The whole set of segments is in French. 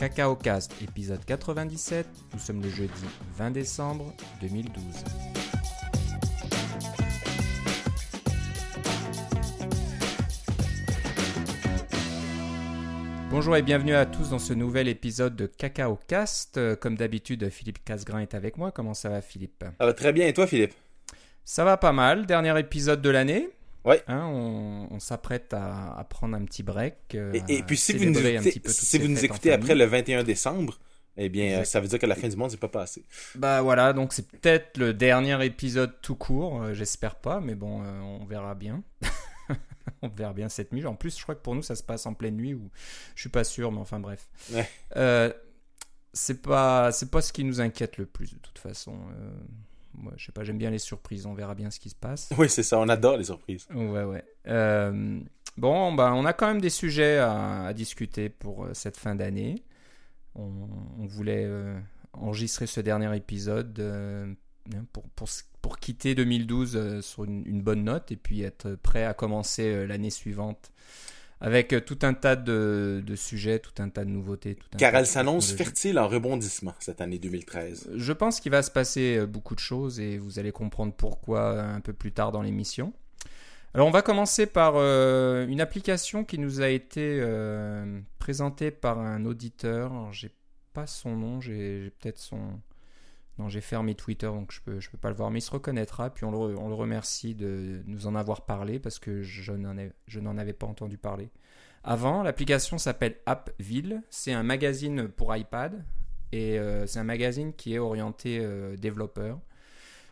Cacao Cast, épisode 97. Nous sommes le jeudi 20 décembre 2012. Bonjour et bienvenue à tous dans ce nouvel épisode de Cacao Cast. Euh, Comme d'habitude, Philippe Casgrain est avec moi. Comment ça va, Philippe? Ça va très bien. Et toi, Philippe? Ça va pas mal. Dernier épisode de l'année. Ouais. Hein, on on s'apprête à, à prendre un petit break. euh, Et, puis, si vous nous écoutez, si vous nous après le 21 décembre, eh bien, ça veut dire que la fin du monde n'est pas passée. Bah voilà, donc c'est peut-être le dernier épisode tout court, euh, j'espère pas, mais bon, euh, on verra bien. on verra bien cette nuit. En plus, je crois que pour nous, ça se passe en pleine nuit, ou je suis pas sûr, mais enfin bref. Ouais. Euh, c'est pas, c'est pas ce qui nous inquiète le plus de toute façon. Moi, je sais pas, j'aime bien les surprises. On verra bien ce qui se passe. Oui, c'est ça. On adore les surprises. Ouais, ouais. Euh, bon, bah, on a quand même des sujets à, à discuter pour euh, cette fin d'année. On, on voulait euh, enregistrer ce dernier épisode euh, hein, pour, pour, pour quitter 2012 euh, sur une, une bonne note et puis être prêt à commencer l'année suivante avec euh, tout un tas de, de sujets, tout un tas de nouveautés. Tout un Car elle s'annonce fertile en rebondissement cette année 2013. Je pense qu'il va se passer euh, beaucoup de choses et vous allez comprendre pourquoi euh, un peu plus tard dans l'émission. Alors on va commencer par euh, une application qui nous a été euh, présentée par un auditeur. Alors, J'ai pas son nom, j'ai peut-être son... J'ai fermé Twitter, donc je peux, peux pas le voir, mais il se reconnaîtra. Puis on le, remercie de nous en avoir parlé parce que je n'en avais pas entendu parler. Avant, l'application s'appelle Appville. C'est un magazine pour iPad et euh, c'est un magazine qui est orienté euh, développeur.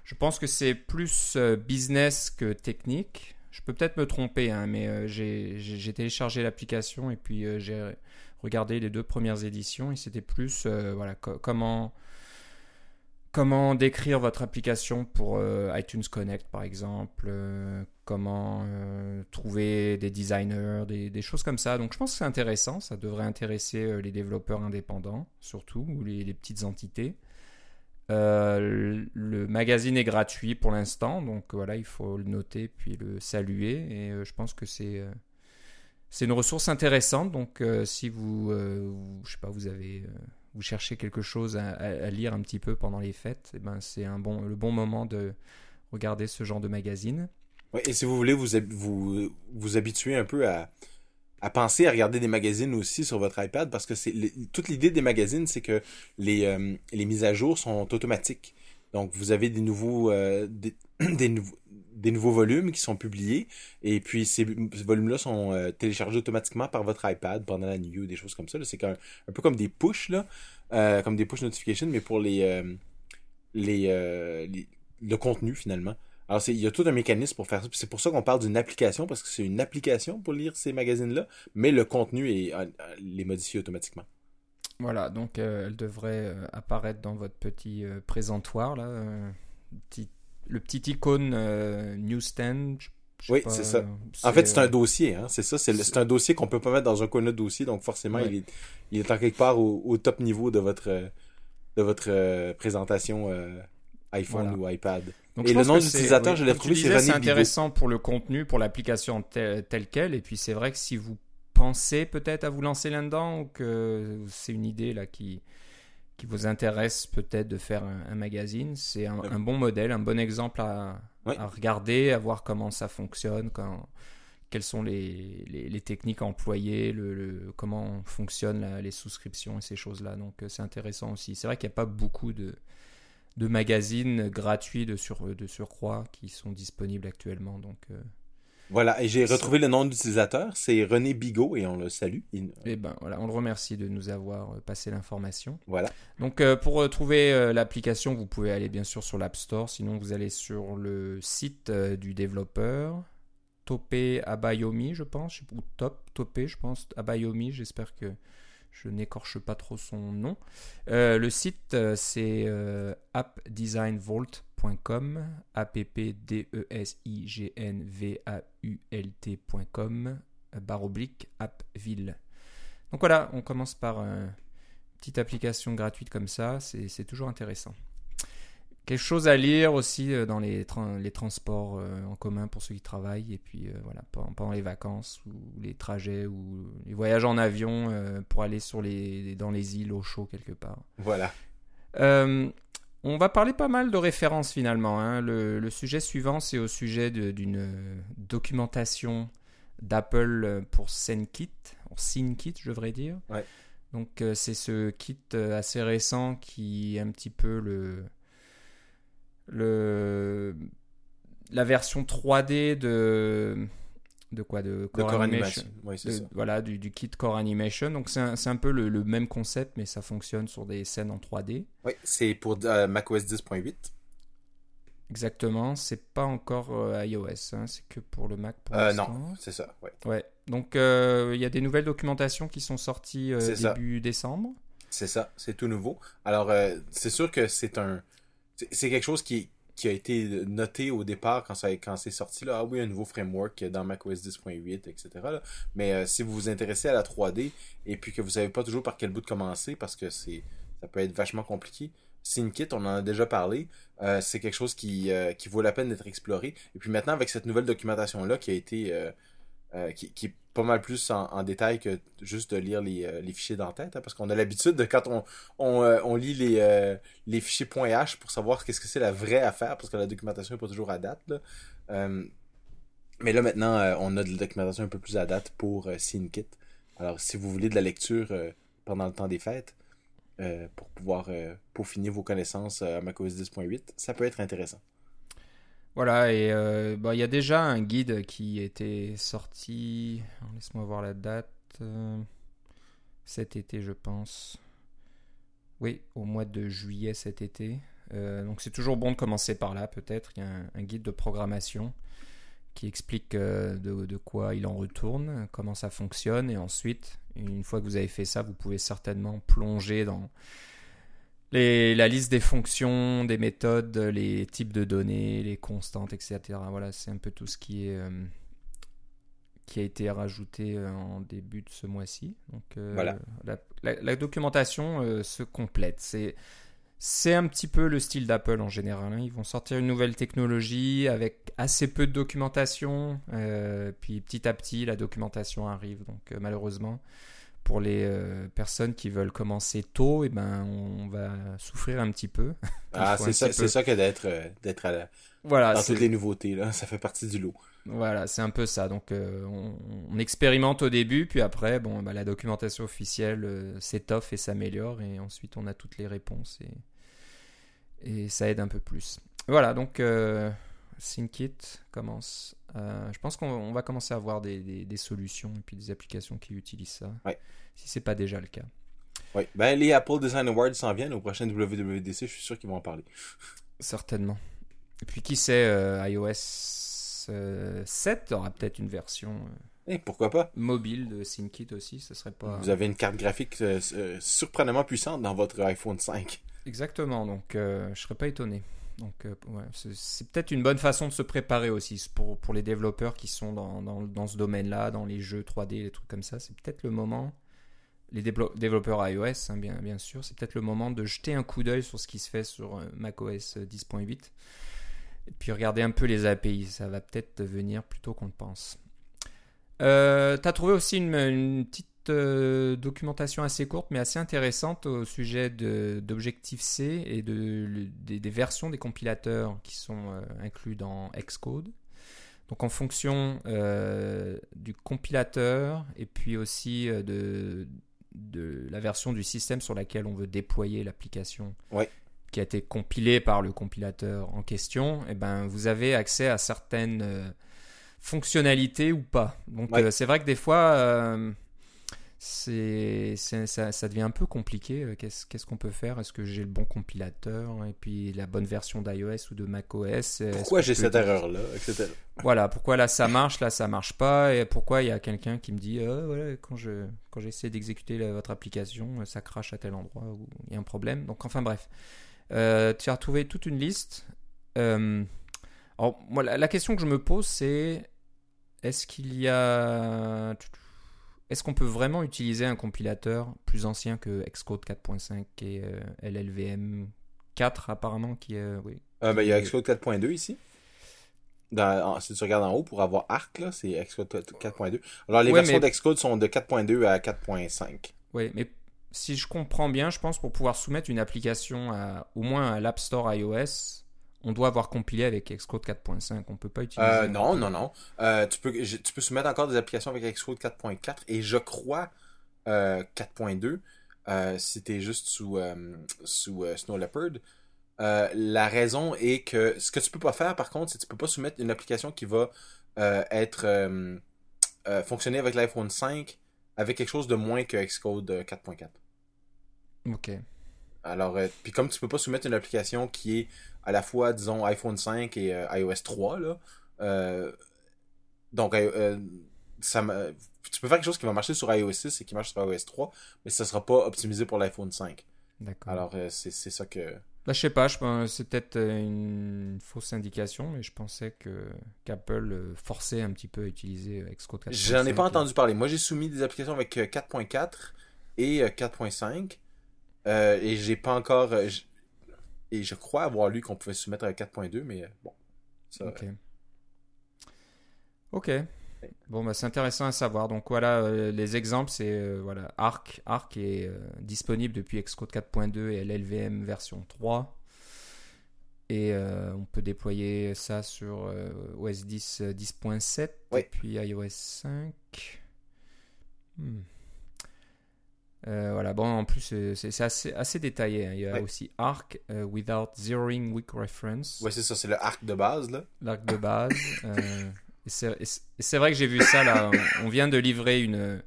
Je pense que c'est plus euh, business que technique. Je peux peut-être me tromper, hein, mais euh, j'ai téléchargé l'application et puis j'ai regardé les deux premières éditions et c'était plus voilà co- comment comment décrire votre application pour euh, iTunes Connect par exemple, euh, comment euh, trouver des designers, des, choses comme ça. Donc je pense que c'est intéressant, ça devrait intéresser les développeurs indépendants surtout ou les, petites entités. Le- magazine est gratuit pour l'instant, donc voilà, il faut le noter puis le saluer. Et je pense que c'est une ressource intéressante. Donc si vous, vous- je sais pas, vous avez vous cherchez quelque chose à, lire un petit peu pendant les fêtes, eh ben c'est bon le bon moment de regarder ce genre de magazine. Ouais, et si vous voulez vous, vous, vous habituer un peu à, à penser à regarder des magazines aussi sur votre iPad, parce que c'est toute l'idée des magazines, c'est que les, euh, les mises à jour sont automatiques. Donc, vous avez des nouveaux, euh, des, nouveaux, des nouveaux volumes qui sont publiés, et puis ces, volumes-là sont euh, téléchargés automatiquement par votre iPad pendant la nuit ou des choses comme ça. C'est un peu comme des push, là, euh, comme des push notifications, mais pour les, euh, les, le contenu finalement. Alors, il y a tout un mécanisme pour faire ça. C'est pour ça qu'on parle d'une application, parce que c'est une application pour lire ces magazines-là, mais le contenu est, les modifie automatiquement. Voilà, donc elle devrait apparaître dans votre petit présentoir là, petit- le petit icône euh, newsstand. Oui, c'est ça. En fait, c'est un dossier, hein, c'est ça. C'est un dossier qu'on peut pas mettre dans un coin de dossier, donc forcément, Ouais. il, est, il est en quelque part au, au top niveau de votre, de votre euh, présentation euh, iPhone Voilà. ou iPad. Donc, Et le nom d'utilisateur, je l'ai trouvé, c'est C'est intéressant pour le contenu, pour l'application tel- telle quelle. Et puis c'est vrai que si vous pensez peut-être à vous lancer là-dedans ou que c'est une idée là qui qui vous intéresse peut-être de faire un, un magazine, c'est un, bon modèle, un bon exemple à, regarder, à voir comment ça fonctionne, quand, quelles sont les, les, les techniques employées, le, le- comment fonctionnent la- les souscriptions et ces choses-là. Donc euh, c'est intéressant aussi. C'est vrai qu'il n'y a pas beaucoup de, de magazines gratuits de, sur, de surcroît qui sont disponibles actuellement. Donc, euh, Voilà, et j'ai retrouvé le nom d'utilisateur, c'est René Bigot, et on le salue. Il- eh ben, voilà, on le remercie de nous avoir euh, passé l'information. Voilà. Donc euh, pour euh, trouver euh, l'application, vous pouvez aller bien sûr sur l'App Store, sinon vous allez sur le site euh, du développeur, Topé Abayomi, je pense, ou Top Topé, je pense, Abayomi, j'espère que je n'écorche pas trop son nom. Le site, c'est euh, appdesignvault.com, a p p d e s i g n v a u l t.com, barre oblique, appville. Donc voilà, on commence par une petite application gratuite comme ça, c'est toujours intéressant. quelque chose à lire aussi euh, dans les, les transports euh, en commun pour ceux qui travaillent et puis euh, voilà pendant, les vacances ou les trajets ou les voyages en avion pour aller sur les dans les îles au chaud quelque part. Voilà. On va parler pas mal de références finalement. Hein. Le, sujet suivant c'est au sujet d'une documentation d'Apple pour SceneKit, SceneKit je devrais dire. Ouais. Donc c'est ce kit assez récent qui est un petit peu le le, la version 3D de de quoi de Core, Animation, voilà du, du, kit Core Animation. Donc c'est un, un, peu le, le, même concept mais ça fonctionne sur des scènes en 3D oui c'est pour euh, macOS 10.8 exactement. C'est pas encore euh, iOS hein, c'est que pour le Mac pour euh, non c'est ça ouais, ouais. donc il y a des nouvelles documentations qui sont sorties début décembre. C'est ça c'est tout nouveau. Alors c'est sûr que c'est un c'est quelque chose qui, qui a été noté au départ quand, ça, quand c'est sorti. Là. Ah oui, un nouveau framework dans macOS 10.8, etc. Mais euh, si vous vous intéressez à la 3D et puis que vous savez pas toujours par quel bout de commencer parce que c'est ça peut être vachement compliqué, SceneKit, on en a déjà parlé, euh, c'est quelque chose qui, euh, qui vaut la peine d'être exploré. Et puis maintenant, avec cette nouvelle documentation-là qui a été euh, qui, est pas mal plus en, détail que juste de lire les, euh, fichiers dans tête, hein, parce qu'on a l'habitude de quand on, euh, lit les, fichiers .h pour savoir qu'est-ce que c'est la vraie affaire, parce que la documentation n'est pas toujours à date. Mais là maintenant, on a de la documentation un peu plus à date pour SceneKit. Alors si vous voulez de la lecture pendant le temps des fêtes, pour pouvoir peaufiner vos connaissances à macOS 10.8, ça peut être intéressant. Voilà, et euh, bah, il y a déjà un guide qui était sorti, laisse-moi voir la date, euh, cet été je pense. Oui, au mois de juillet cet été. Euh, donc c'est toujours bon de commencer par là peut-être. Il y a un, guide de programmation qui explique de, de, quoi il en retourne, comment ça fonctionne, et ensuite, une fois que vous avez fait ça, vous pouvez certainement plonger dans la liste des fonctions, des méthodes, les types de données, les constantes, etc. Voilà, c'est un peu tout ce qui est euh, qui a été rajouté euh, en début de ce mois-ci. Donc euh, voilà. la, documentation se complète. C'est c'est un petit peu le style d'Apple en général. Hein. Ils vont sortir une nouvelle technologie avec assez peu de documentation, puis petit à petit la documentation arrive. Donc malheureusement, pour les euh, personnes qui veulent commencer tôt, et eh ben, on va souffrir un petit peu. ah, c'est ça, que d'être euh, d'être à la... voilà, dans toutes les nouveautés. Là. Ça fait partie du lot. Voilà, c'est un peu ça. Donc, euh, on, expérimente au début, puis après, bon, bah, la documentation officielle s'étoffe et s'améliore, et ensuite, on a toutes les réponses, et, et ça aide un peu plus. Voilà, donc, SyncKit commence euh, je pense qu'on va commencer à avoir des, solutions et puis des applications qui utilisent ça. Ouais. Si c'est pas déjà le cas. Oui. Ben, les Apple Design Awards s'en viennent au prochain WWDC, je suis sûr qu'ils vont en parler. Certainement. Et puis qui sait, euh, iOS 7 euh, aura peut-être une version. Et pourquoi pas? Mobile de SyncKit aussi, ce serait pas. Vous avez une carte graphique surprenamment puissante dans votre iPhone 5. Exactement, donc je serais pas étonné. Donc, euh, c'est peut-être une bonne façon de se préparer aussi pour, les développeurs qui sont dans, ce domaine-là, dans les jeux 3D, les trucs comme ça. C'est peut-être le moment, les développeurs iOS, hein, bien, sûr, c'est peut-être le moment de jeter un coup d'œil sur ce qui se fait sur euh, macOS 10.8. Et puis regarder un peu les API, ça va peut-être venir plus tôt qu'on le pense. Euh, tu as trouvé aussi une petite euh, documentation assez courte mais assez intéressante au sujet d'Objective-C et de, des, versions des compilateurs qui sont euh, inclus dans Xcode. Donc en fonction euh, du compilateur et puis aussi de, de la version du système sur laquelle on veut déployer l'application qui a été compilée par le compilateur en question, et eh ben, vous avez accès à certaines fonctionnalités ou pas. Donc c'est vrai que des fois c'est, ça, ça, devient un peu compliqué. Euh, qu'est-ce, qu'est-ce qu'on peut faire? Est-ce que j'ai le bon compilateur? Et puis la bonne version d'iOS ou de macOS Pourquoi j'ai cette erreur-là, etc. Voilà, pourquoi là ça marche, là ça marche pas, et pourquoi il y a quelqu'un qui me dit euh, quand, je, quand j'essaie d'exécuter votre application, ça crache à tel endroit où il y a un problème. Donc, enfin bref, euh, tu as retrouvé toute une liste. alors, moi, la question que je me pose, c'est est-ce qu'il y a est-ce qu'on peut vraiment utiliser un compilateur plus ancien que Xcode 4.5 et euh, LLVM 4 apparemment qui est... Oui. Euh, ben, il y a Xcode 4.2 ici. Dans, en- si tu regardes en haut pour avoir Arc, là, c'est Xcode 4.2. Alors, les Ouais, versions mais- d'Xcode sont de 4.2 à 4.5. Oui, mais si je comprends bien, je pense pour pouvoir soumettre une application à, au moins à l'App Store iOS, on doit avoir compilé avec Xcode 4.5. On peut pas utiliser. Euh, non, non, non. Euh, tu, peux, je- tu peux soumettre encore des applications avec Xcode 4.4 et je crois euh, 4.2 euh, si t'es juste sous, sous Snow Leopard. La raison est que ce que tu peux pas faire par contre, c'est que tu peux pas soumettre une application qui va être fonctionner avec l'iPhone 5 avec quelque chose de moins que Xcode euh, 4.4. Ok. Alors, euh, puis comme tu peux pas soumettre une application qui est à la fois, disons, iPhone 5 et euh, iOS 3, là, euh, donc, ça tu peux faire quelque chose qui va marcher sur iOS 6 et qui marche sur iOS 3, mais ça sera pas optimisé pour l'iPhone 5. D'accord. Alors, c'est ça que... Là, je sais pas, je pense c'est peut-être une fausse indication, mais je pensais que qu'Apple forçait un petit peu à utiliser Xcode 4.5. J'en ai pas entendu parler. Moi, j'ai soumis des applications avec euh, 4.4 et euh, 4.5, euh, et j'ai pas encore... euh, j- et je crois avoir lu qu'on pouvait soumettre à 4.2, mais euh, bon, ça... Ok. Ok. Bon, bah, c'est intéressant à savoir. Donc voilà, euh, les exemples, c'est euh, voilà, Arc. Arc est euh, disponible depuis Xcode 4.2 et LLVM version 3. Et on peut déployer ça sur OS 10 euh, 10.7 Oui. et puis iOS 5. Hmm. Euh, voilà, bon, en plus, c'est assez, assez détaillé. hein. Il y a Ouais. aussi Arc euh, without zeroing weak reference Ouais, c'est ça, c'est le arc de base, là. l'arc de base. euh, et c'est- vrai que j'ai vu ça là. On, on vient de livrer une,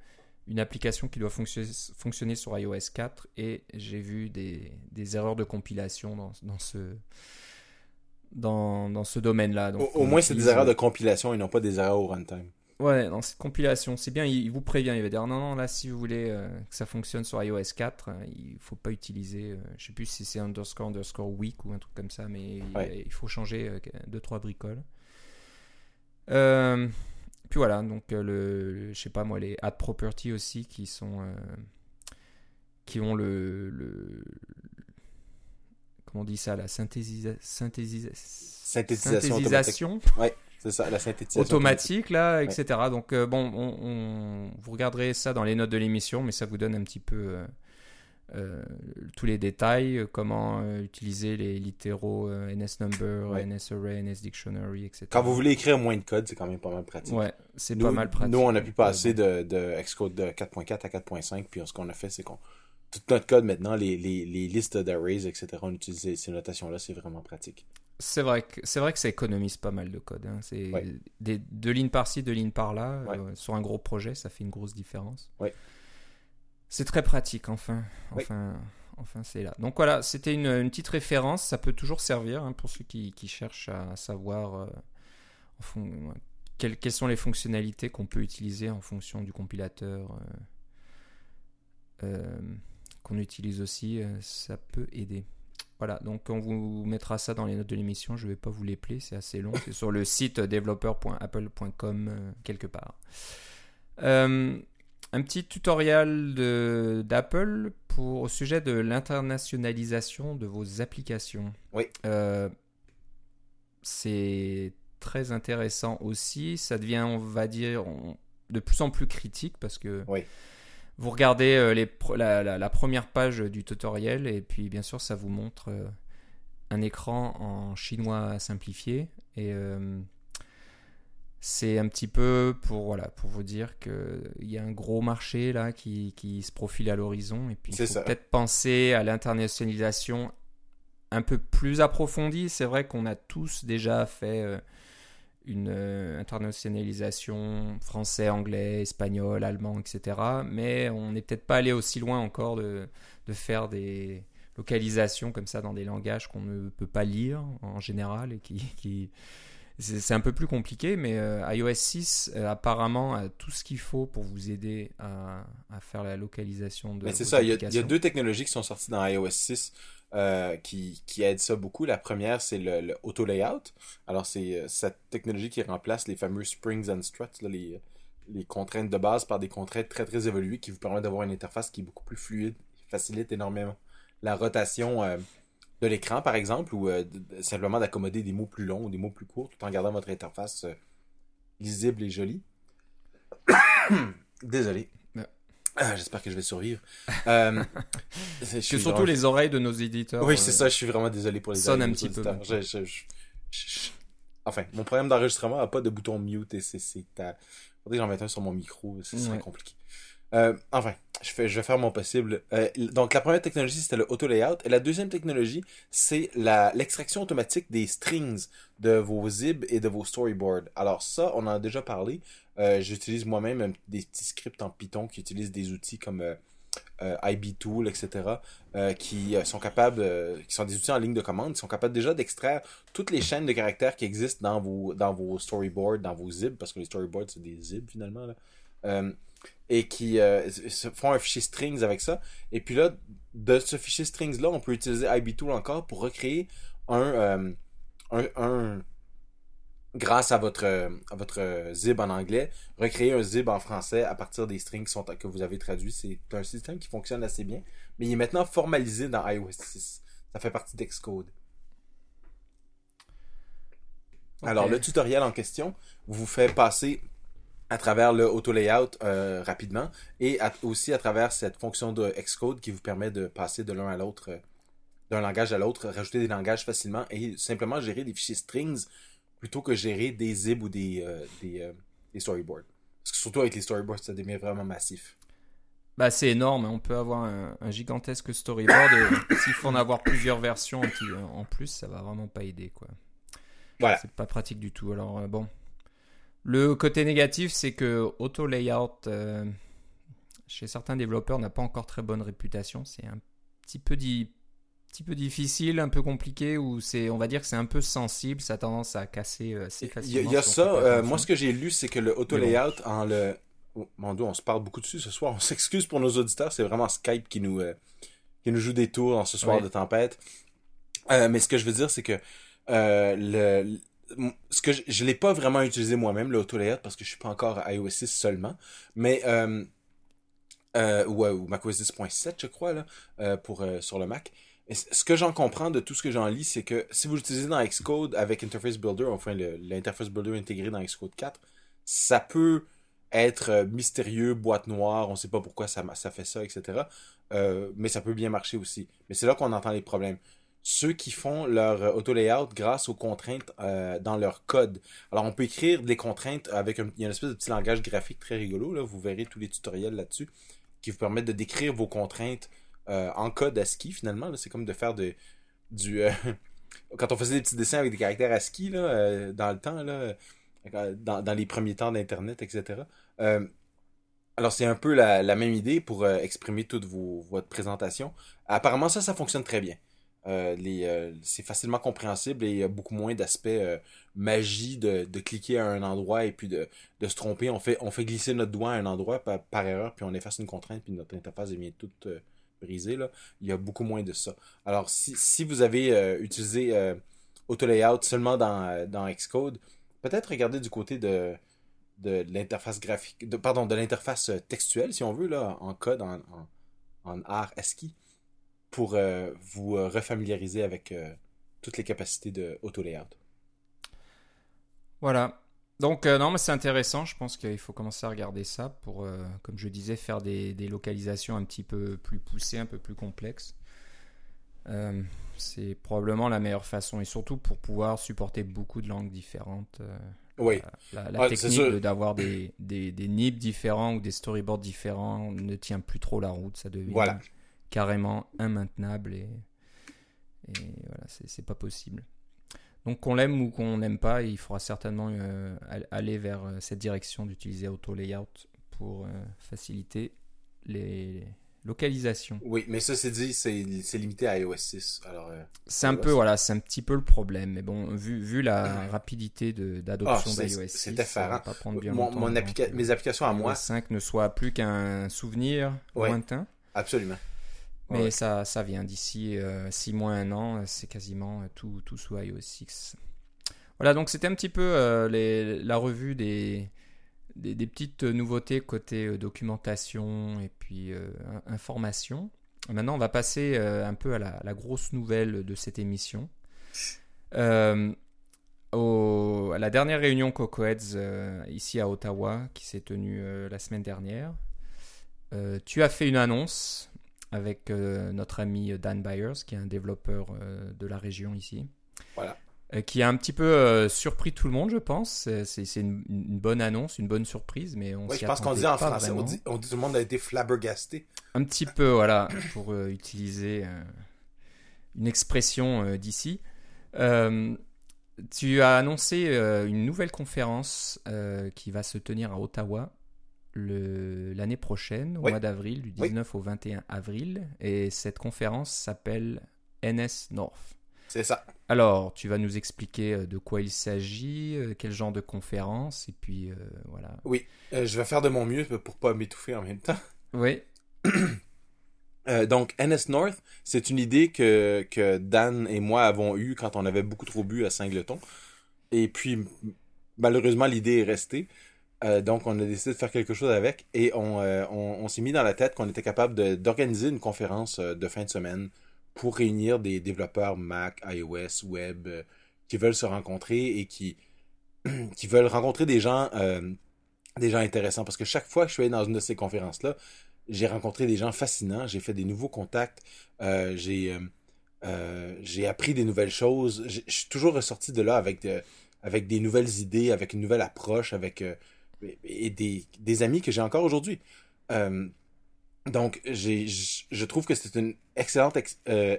une application qui doit fonctionner, fonctionner sur iOS 4 et j'ai vu des, des erreurs de compilation dans, dans ce dans, dans ce domaine-là. Au, au moins, c'est des erreurs de compilation et non pas des erreurs au runtime. Ouais, dans cette compilation, c'est bien, il, il vous prévient, il va dire non, non, là, si vous voulez euh, que ça fonctionne sur iOS 4, euh, il faut pas utiliser, euh, je sais plus si c'est underscore underscore week ou un truc comme ça, mais il- Ouais. il, faut changer euh, deux trois bricoles. Euh, puis voilà, donc euh, le, le- je sais pas moi, les add property aussi qui sont, euh, qui ont le, le comment on dit ça, la synthésisa, synthétisa- Synthétisation synthétisation C'est ça, la synthétisation. automatique là, etc. Donc euh, bon, on, on- vous regarderez ça dans les notes de l'émission, mais ça vous donne un petit peu euh, euh, tous les détails, comment utiliser les littéraux NS number, Ouais. NS array, NS dictionary, etc. Quand vous voulez écrire moins de code, c'est quand même pas mal pratique. ouais, c'est pas mal pratique. nous, on a pu passer de, de Xcode de 4.4 à 4.5, puis ce qu'on a fait, c'est qu'on. Tout notre code maintenant, les, les, les listes d'arrays, etc., on utilise ces notations-là, c'est vraiment pratique. C'est vrai que c'est vrai que ça économise pas mal de code. hein. C'est Ouais. des deux lignes par-ci, deux lignes par-là Ouais. euh, sur un gros projet, ça fait une grosse différence. Ouais. C'est très pratique, enfin, enfin, enfin, c'est là. Donc voilà, c'était une, une petite référence. Ça peut toujours servir hein, pour ceux qui, qui cherchent à savoir euh, en quelles, quelles sont les fonctionnalités qu'on peut utiliser en fonction du compilateur euh, qu'on utilise aussi. ça peut aider. Voilà, donc on vous mettra ça dans les notes de l'émission. Je ne vais pas vous l'épeler, c'est assez long. C'est sur le site developer.apple.com euh, quelque part. Euh, un petit tutoriel d'Apple pour au sujet de l'internationalisation de vos applications. Oui. Euh, c'est très intéressant aussi. Ça devient, on va dire, on- de plus en plus critique parce que Oui. Vous regardez euh, les la, la- la première page du tutoriel et puis bien sûr ça vous montre euh, un écran en chinois simplifié et euh, c'est un petit peu pour voilà pour vous dire que il y a un gros marché là qui, qui se profile à l'horizon et puis il faut peut-être penser à l'internationalisation un peu plus approfondie. C'est vrai qu'on a tous déjà fait une euh, internationalisation français, anglais, espagnol, allemand, etc. Mais on n'est peut-être pas allé aussi loin encore de, de faire des localisations comme ça dans des langages qu'on ne peut pas lire en général et qui, qui... c'est un peu plus compliqué, mais euh, iOS 6 euh, apparemment a tout ce qu'il faut pour vous aider à, à faire la localisation de Mais c'est ça, il y, y a deux technologies qui sont sorties dans iOS 6 euh, qui, qui aident ça beaucoup. La première, c'est le, auto layout. Alors, c'est euh, cette technologie qui remplace les fameux springs and struts, les, les contraintes de base par des contraintes très très évoluées qui vous permettent d'avoir une interface qui est beaucoup plus fluide, qui facilite énormément la rotation euh, de l'écran, par exemple, ou simplement d'accommoder des mots plus longs ou des mots plus courts, tout en gardant votre interface lisible et jolie. Désolé. Ah, j'espère que je vais survivre. Euh, que surtout les oreilles de nos éditeurs. Oui, c'est ça. Je suis vraiment désolé pour les sonne un petit peu. Enfin, mon problème d'enregistrement n'a pas de bouton mute et c'est. Faudrait que j'en mette un sur mon micro. C'est compliqué. Euh, enfin, je, fais, je vais faire mon possible. Euh, donc, la première technologie, c'était le auto layout. Et la deuxième technologie, c'est l'extraction automatique des strings de vos zib et de vos storyboards. Alors, ça, on en a déjà parlé. Euh, j'utilise moi-même des petits scripts en Python qui utilisent des outils comme IBTool, etc., qui sont capables, qui sont des outils en ligne de commande, qui sont capables déjà d'extraire toutes les chaînes de caractères qui existent dans vos, dans vos storyboards, dans vos zib, parce que les storyboards, c'est des zib finalement. Là et qui euh, font un fichier strings avec ça. Et puis là, de ce fichier strings-là, on peut utiliser IBTool encore pour recréer un, euh, un, grâce à votre, à votre zib en anglais, recréer un zib en français à partir des strings sont, que vous avez traduits. C'est un système qui fonctionne assez bien, mais il est maintenant formalisé dans iOS 6. Ça fait partie d'Xcode. Alors, le tutoriel en question vous fait passer à travers le auto layout euh, rapidement et aussi à travers cette fonction de Xcode qui vous permet de passer de l'un à l'autre, euh, d'un langage à l'autre, rajouter des langages facilement et simplement gérer des fichiers strings plutôt que gérer des zip ou des, euh, des, storyboards. Parce que surtout avec les storyboards, ça devient vraiment massif. Bah, c'est énorme, on peut avoir un, gigantesque storyboard et s'il faut en avoir plusieurs versions en plus, ça va vraiment pas aider quoi. Voilà. C'est pas pratique du tout. Alors bon, le côté négatif, c'est que Auto Layout, euh, chez certains développeurs, n'a pas encore très bonne réputation. C'est un petit peu, petit peu difficile, un peu compliqué, ou c'est, on va dire que c'est un peu sensible, ça a tendance à casser euh, assez facilement. Il y a, ça, euh, moi ce que j'ai lu, c'est que le Auto Layout, en le... Oh, mon Dieu, on se parle beaucoup dessus ce soir, on s'excuse pour nos auditeurs, c'est vraiment Skype qui nous, qui nous joue des tours dans ce soir de tempête. mais ce que je veux dire, c'est que le, ce que je, je l'ai pas vraiment utilisé moi-même, le auto layout, parce que je suis pas encore à iOS 6 seulement. Mais, euh, euh, ou, macOS 10.7, je crois, là, euh, pour, euh, sur le Mac. Ce que j'en comprends de tout ce que j'en lis, c'est que si vous l'utilisez dans Xcode avec Interface Builder, enfin l'interface Builder intégré dans Xcode 4, ça peut être euh, mystérieux, boîte noire, on sait pas pourquoi ça, fait ça, etc. Euh, mais ça peut bien marcher aussi. Mais c'est là qu'on entend les problèmes ceux qui font leur euh, auto-layout grâce aux contraintes dans leur code. Alors, on peut écrire des contraintes avec un, il y a une espèce de petit langage graphique très rigolo, là, vous verrez tous les tutoriels là-dessus, qui vous permettent de décrire vos contraintes euh, en code ASCII, finalement. C'est comme de faire de, du... quand on faisait des petits dessins avec des caractères ASCII, là, dans le temps, là, dans, dans les premiers temps d'Internet, etc. alors, c'est un peu la, même idée pour exprimer toute vos, votre présentation. Apparemment, ça, ça fonctionne très bien. Euh, euh, c'est facilement compréhensible et il y a beaucoup moins d'aspect euh, magie de, de, cliquer à un endroit et puis de, de, se tromper. On fait, on fait glisser notre doigt à un endroit par, erreur, puis on efface une contrainte, puis notre interface devient toute brisée. Là. Il y a beaucoup moins de ça. Alors, si, si vous avez utilisé Auto Layout seulement dans, dans Xcode, peut-être regardez du côté de, de l'interface graphique, de, pardon, de l'interface textuelle, si on veut, là, en code, en, en, en art ASCII pour euh, vous euh, refamiliariser avec euh, toutes les capacités de auto-layout. Voilà. Donc, non, mais c'est intéressant. Je pense qu'il faut commencer à regarder ça pour, comme je disais, faire des, localisations un petit peu plus poussées, un peu plus complexes. c'est probablement la meilleure façon et surtout pour pouvoir supporter beaucoup de langues différentes. oui. La, technique d'avoir des, des, différents ou des storyboards différents ne tient plus trop la route. Ça devient voilà carrément immaintenable et, et voilà, c'est pas possible. Donc qu'on l'aime ou qu'on n'aime pas, il faudra certainement euh, aller vers euh, cette direction d'utiliser Auto Layout pour euh, faciliter les localisations. Oui, mais ça c'est dit, c'est limité à iOS 6. Alors, c'est un peu, voilà, c'est un petit peu le problème. Mais bon, vu, vu la rapidité d'adoption oh, d'iOS 6, c'est effarant. Pas prendre bien mon, mon mes applications à moi. 5 ne soit plus qu'un souvenir lointain. Absolument. Mais ça, ça vient d'ici 6 euh, mois, 1 an, c'est quasiment euh, tout, tout sous iOS 6. Voilà, donc c'était un petit peu euh, les, la revue des, des, petites nouveautés côté documentation et puis information. maintenant, on va passer un peu à la, grosse nouvelle de cette émission. Euh, au, à la dernière réunion Cocoheads euh, ici à Ottawa, qui s'est tenue euh, la semaine dernière, euh, tu as fait une annonce avec notre ami Dan Byers, qui est un développeur de la région ici. Voilà. qui a un petit peu surpris tout le monde, je pense. C'est une, bonne annonce, une bonne surprise, mais on Oui, je pense qu'on dit en français, on dit, on dit, tout le monde a été flabbergasté. Un petit peu, voilà, pour utiliser une expression d'ici. Tu as annoncé euh, une nouvelle conférence euh, qui va se tenir à Ottawa l'année prochaine, au mois d'avril, du 19 au 21 avril. Et cette conférence s'appelle NS North. C'est ça. Alors, tu vas nous expliquer euh, de quoi il s'agit, quel genre de conférence, et puis voilà. Oui, je vais faire de mon mieux pour pas m'étouffer en même temps. Oui. Euh, donc, NS North, c'est une idée que, que Dan et moi avons eue quand on avait beaucoup trop bu à Singleton. Et puis, malheureusement, l'idée est restée. Euh, donc, on a décidé de faire quelque chose avec et on, euh, s'est mis dans la tête qu'on était capable d'organiser une conférence de fin de semaine pour réunir des développeurs Mac, iOS, Web qui veulent se rencontrer et qui, veulent rencontrer des gens, des gens intéressants. Parce que chaque fois que je suis allé dans une de ces conférences-là, j'ai rencontré des gens fascinants, j'ai fait des nouveaux contacts, euh, j'ai euh, euh, j'ai appris des nouvelles choses. Je suis toujours ressorti de là avec, avec des nouvelles idées, avec une nouvelle approche, avec et des, des, amis que j'ai encore aujourd'hui. donc, j'ai, je trouve que c'est une excellente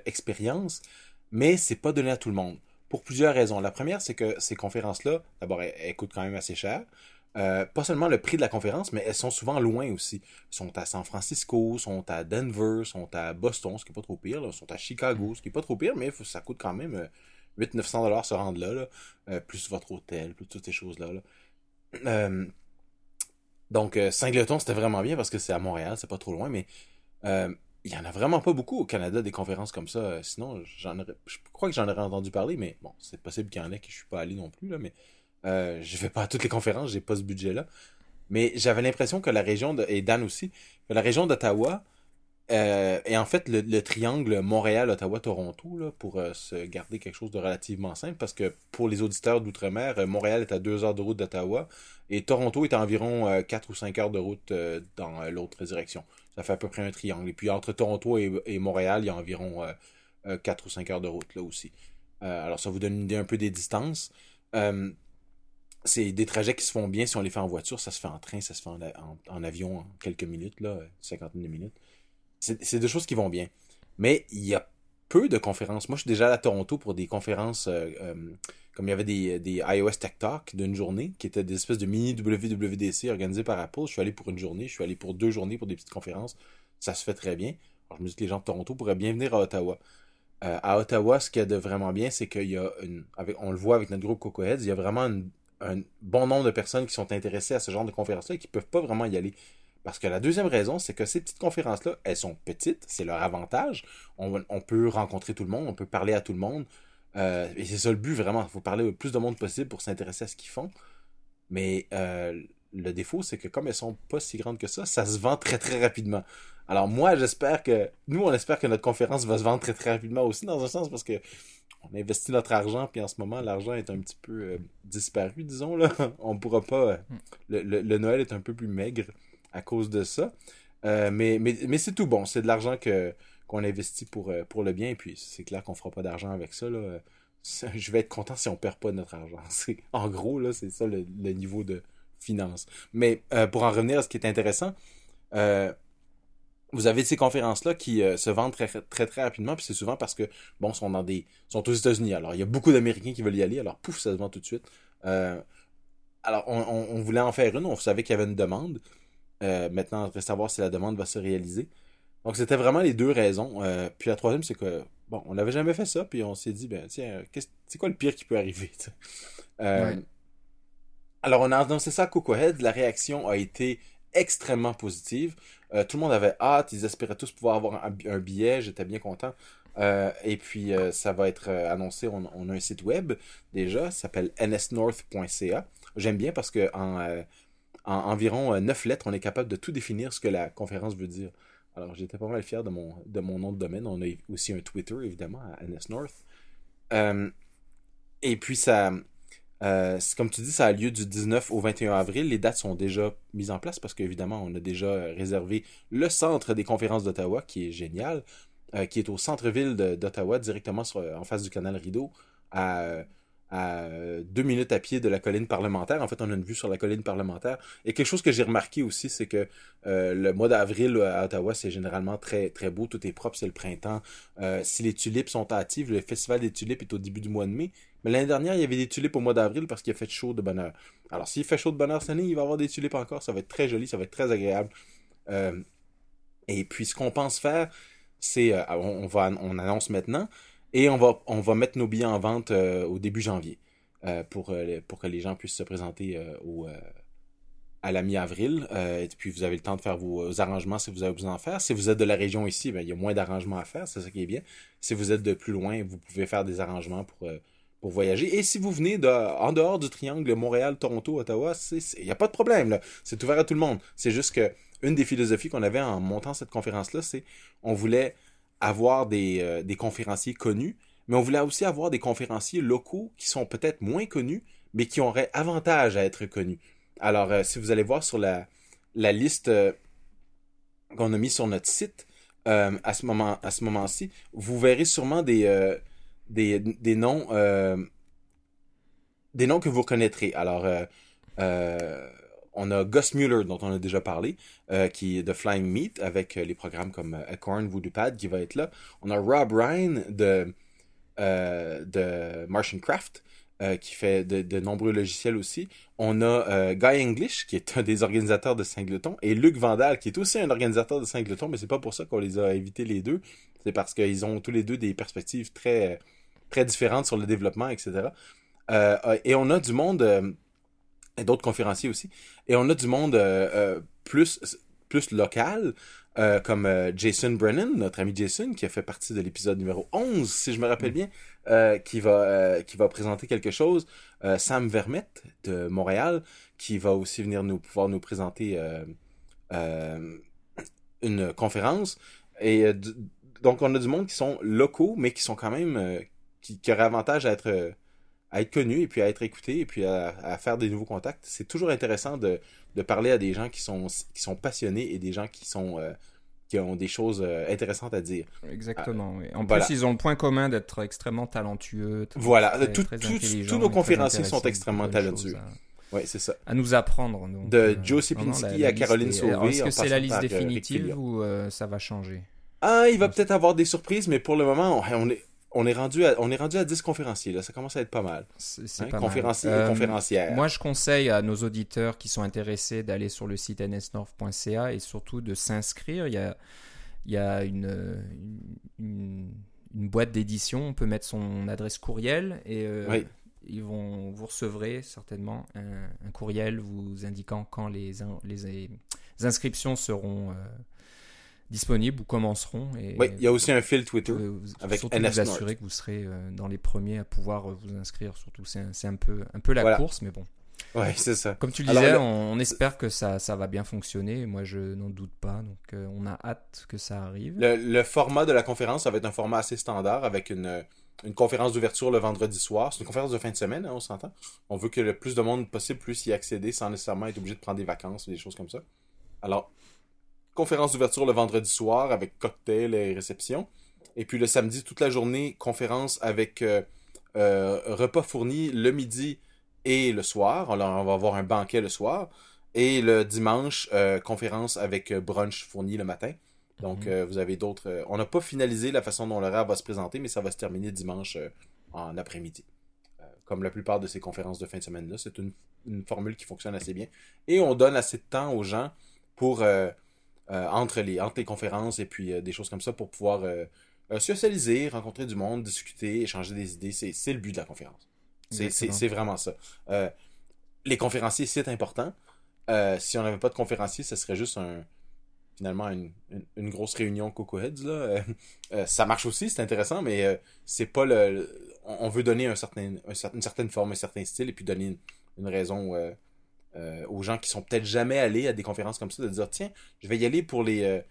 expérience, mais c'est pas donné à tout le monde. Pour plusieurs raisons. La première, c'est que ces conférences-là, d'abord, elles coûtent quand même assez cher. Euh, pas seulement le prix de la conférence, mais elles sont souvent loin aussi. Elles sont à San Francisco, sont à Denver, sont à Boston, ce qui est pas trop pire, sont à Chicago, ce qui est pas trop pire, mais ça coûte quand même 800-900 euh, dollars se rendre là, euh, plus votre hôtel, plus toutes ces choses-là. Donc, Singleton, c'était vraiment bien parce que c'est à Montréal, c'est pas trop loin, mais il y en a vraiment pas beaucoup au Canada des conférences comme ça. sinon, j'en je crois que j'en aurais entendu parler, mais bon, c'est possible qu'il y en ait que je suis pas allé non plus, là, mais euh, je vais pas à toutes les conférences, j'ai pas ce budget-là. Mais j'avais l'impression que la région, de, et Dan aussi, que la région d'Ottawa euh, est en fait le, triangle Montréal-Ottawa-Toronto pour euh, se garder quelque chose de relativement simple parce que pour les auditeurs d'outre-mer, euh, Montréal est à deux heures de route d'Ottawa et Toronto est à environ 4 ou 5 heures de route dans l'autre direction. Ça fait à peu près un triangle. Et puis entre Toronto et, Montréal, il y a environ 4 ou 5 heures de route là aussi. alors ça vous donne une idée un peu des distances c'est des trajets qui se font bien si on les fait en voiture. Ça se fait en train, ça se fait en, avion en quelques minutes, là, cinquantaine de minutes. C'est des choses qui vont bien. Mais il y a peu de conférences. Moi, je suis déjà à Toronto pour des conférences euh, euh, comme il y avait des, iOS Tech Talk d'une journée, qui étaient des espèces de mini WWDC organisées par Apple. Je suis allé pour une journée, je suis allé pour deux journées pour des petites conférences. Ça se fait très bien. Je me dis que les gens de Toronto pourraient bien venir à Ottawa. Euh, à Ottawa, ce qu'il y a de vraiment bien, c'est qu'il y a on le voit avec notre groupe Cocoheads, il y a vraiment un bon nombre de personnes qui sont intéressées à ce genre de conférences-là et qui ne peuvent pas vraiment y aller. Parce que la deuxième raison, c'est que ces petites conférences-là, elles sont petites, c'est leur avantage. On, peut rencontrer tout le monde, on peut parler à tout le monde. Euh, et c'est ça le but, vraiment. Il faut parler au plus de monde possible pour s'intéresser à ce qu'ils font. Mais euh, le défaut, c'est que comme elles sont pas si grandes que ça, ça se vend très très rapidement. Alors moi, j'espère que... Nous, on espère que notre conférence va se vendre très très rapidement aussi, dans un sens, parce que on investit notre argent, puis en ce moment, l'argent est un petit peu euh, disparu, disons. Là. on pourra pas. Mm. le, Noël est un peu plus maigre à cause de ça. Euh, mais mais, mais c'est tout bon. C'est de l'argent que qu'on investit pour, pour le bien. Et puis, c'est clair qu'on fera pas d'argent avec ça. Là. Je vais être content si on perd pas notre argent. En gros, là, c'est ça le, niveau de finance. Mais pour en revenir à ce qui est intéressant, vous avez ces conférences-là qui euh, se vendent très, très, très rapidement, puis c'est souvent parce que, bon, sont dans des. sont aux États-Unis. Alors, il y a beaucoup d'Américains qui veulent y aller, alors pouf, ça se vend tout de suite. Euh, alors, on, voulait en faire une, on savait qu'il y avait une demande. Euh, maintenant, il reste à savoir si la demande va se réaliser. Donc, c'était vraiment les deux raisons. puis la troisième, c'est que, bon, on n'avait jamais fait ça, puis on s'est dit, ben, tiens, c'est quoi le pire qui peut arriver, Alors, on a annoncé ça à Cocohead, la réaction a été extrêmement positive. Euh, tout le monde avait hâte, ils espéraient tous pouvoir avoir un, billet, j'étais bien content. Euh, et puis euh, ça va être annoncé, on, a un site web déjà, ça s'appelle nsnorth.ca. J'aime bien parce que en, environ neuf lettres, on est capable de tout définir ce que la conférence veut dire. Alors, j'étais pas mal fier de mon, de mon nom de domaine. On a aussi un Twitter, évidemment, à NS North. Euh, et puis, ça, euh, comme tu dis, ça a lieu du 19 au 21 avril. Les dates sont déjà mises en place parce qu'évidemment, on a déjà réservé le centre des conférences d'Ottawa, qui est génial, euh, qui est au centre-ville d'Ottawa, directement en face du canal Rideau, à à deux minutes à pied de la colline parlementaire. En fait, on a une vue sur la colline parlementaire. Et quelque chose que j'ai remarqué aussi, c'est que euh, le mois d'avril à Ottawa, c'est généralement très très beau, tout est propre, c'est le printemps. Euh, si les tulipes sont actives, le festival des tulipes est au début du mois de mai. Mais l'année dernière, il y avait des tulipes au mois d'avril parce qu'il a fait chaud de bonheur. Alors, s'il fait chaud de bonheur cette année, il va y avoir des tulipes encore. Ça va être très joli, ça va être très agréable. Euh, et puis, ce qu'on pense faire, c'est, on, on annonce maintenant, et on va, mettre nos billets en vente euh, au début janvier euh, pour, euh, pour que les gens puissent se présenter à la mi-avril. et puis vous avez le temps de faire vos arrangements si vous avez besoin d'en faire. Si vous êtes de la région ici, ben, il y a moins d'arrangements à faire, c'est ça qui est bien. Si vous êtes de plus loin, vous pouvez faire des arrangements pour, pour voyager. Et si vous venez de, en dehors du triangle Montréal, Toronto, Ottawa, il n'y a pas de problème. C'est ouvert à tout le monde. C'est juste que une des philosophies qu'on avait en montant cette conférence-là, c'est on voulait avoir des, euh, des, conférenciers connus, mais on voulait aussi avoir des conférenciers locaux qui sont peut-être moins connus, mais qui auraient avantage à être connus. Alors, euh, si vous allez voir sur la, la liste euh, qu'on a mis sur notre site, à ce moment à ce moment-ci, vous verrez sûrement des, des, des, noms des noms que vous reconnaîtrez. Alors, on a Gus Mueller, dont on a déjà parlé, euh, qui est de Flying Meat, avec euh, les programmes comme euh, Acorn, VoodooPad, qui va être là. On a Rob Ryan de, de Martian Craft, qui fait de, nombreux logiciels aussi. On a Guy English, qui est un des organisateurs de Singleton, et Luc Vandal, qui est aussi un organisateur de Singleton, mais c'est pas pour ça qu'on les a invités les deux. C'est parce qu'ils ont tous les deux des perspectives très, très différentes sur le développement, etc. et on a du monde et d'autres conférenciers aussi. Et on a du monde euh, euh, plus, plus local, euh, comme Jason Brennan, notre ami Jason, qui a fait partie de l'épisode numéro 11, si je me rappelle mm. bien, qui, va, qui va présenter quelque chose. Sam Vermette de Montréal, qui va aussi venir nous pouvoir nous présenter une conférence. Et donc, on a du monde qui sont locaux, mais qui sont quand même. qui, qui auraient avantage à être à être connu et puis à être écouté et puis à, faire des nouveaux contacts. C'est toujours intéressant de, de, parler à des gens qui sont, qui sont passionnés et des gens qui sont euh, qui ont des choses euh, intéressantes à dire. Exactement. Euh, en plus, ils ont le point commun d'être extrêmement talentueux. voilà. tous nos conférenciers sont extrêmement talentueux. Oui, c'est ça. À nous apprendre. de Joe Sipinski à Caroline Sauvé. Est-ce que c'est la liste définitive ou ça va changer? Ah, il va peut-être avoir des surprises, mais pour le moment, on est, on est rendu à, on est rendu à 10 conférenciers, là. Ça commence à être pas mal. C'est hein, pas conférenciers et euh, conférencières. Moi, je conseille à nos auditeurs qui sont intéressés d'aller sur le site nsnorth.ca et surtout de s'inscrire. Il y a, il y a une, une, boîte d'édition. On peut mettre son adresse courriel et euh, ils vont, vous recevrez certainement un, courriel vous indiquant quand les, les, inscriptions seront. Euh, disponibles ou commenceront. Et oui, il y a aussi un fil Twitter avec surtout vous assurer que vous serez euh, dans les premiers à pouvoir euh, vous inscrire. Surtout, c'est un peu, un peu la course, mais bon. Ouais, c'est ça. Comme tu le disais, on, espère que ça, ça va bien fonctionner. Moi, je n'en doute pas. Donc, euh, on a hâte que ça arrive. Le, format de la conférence, ça va être un format assez standard avec une, une conférence d'ouverture le vendredi soir. C'est une conférence de fin de semaine, hein, on s'entend. On veut que le plus de monde possible puisse y accéder sans nécessairement être obligé de prendre des vacances ou des choses comme ça. Alors, conférence d'ouverture le vendredi soir avec cocktail et réception. Et puis le samedi, toute la journée, conférence avec euh, euh, repas fourni le midi et le soir. Alors, on va avoir un banquet le soir. Et le dimanche, euh, conférence avec brunch fourni le matin. Donc, mhm. vous avez d'autres. on n'a pas finalisé la façon dont l'horaire va se présenter, mais ça va se terminer dimanche en après-midi. comme la plupart de ces conférences de fin de semaine-là, c'est une, une, formule qui fonctionne assez bien. Et on donne assez de temps aux gens pour entre, les, entre les conférences et puis euh, des choses comme ça pour pouvoir euh, socialiser, rencontrer du monde, discuter, échanger des idées. C'est le but de la conférence. C'est vraiment ça. les conférenciers, c'est important. si on n'avait pas de conférenciers, ce serait juste un, finalement une, une, grosse réunion Coco Heads. Là. ça marche aussi, c'est intéressant, mais c'est pas le. On veut donner un certain, une certaine forme, un certain style, et puis donner une, une raison euh, aux gens qui sont peut-être jamais allés à des conférences comme ça, de dire tiens, je vais y aller pour les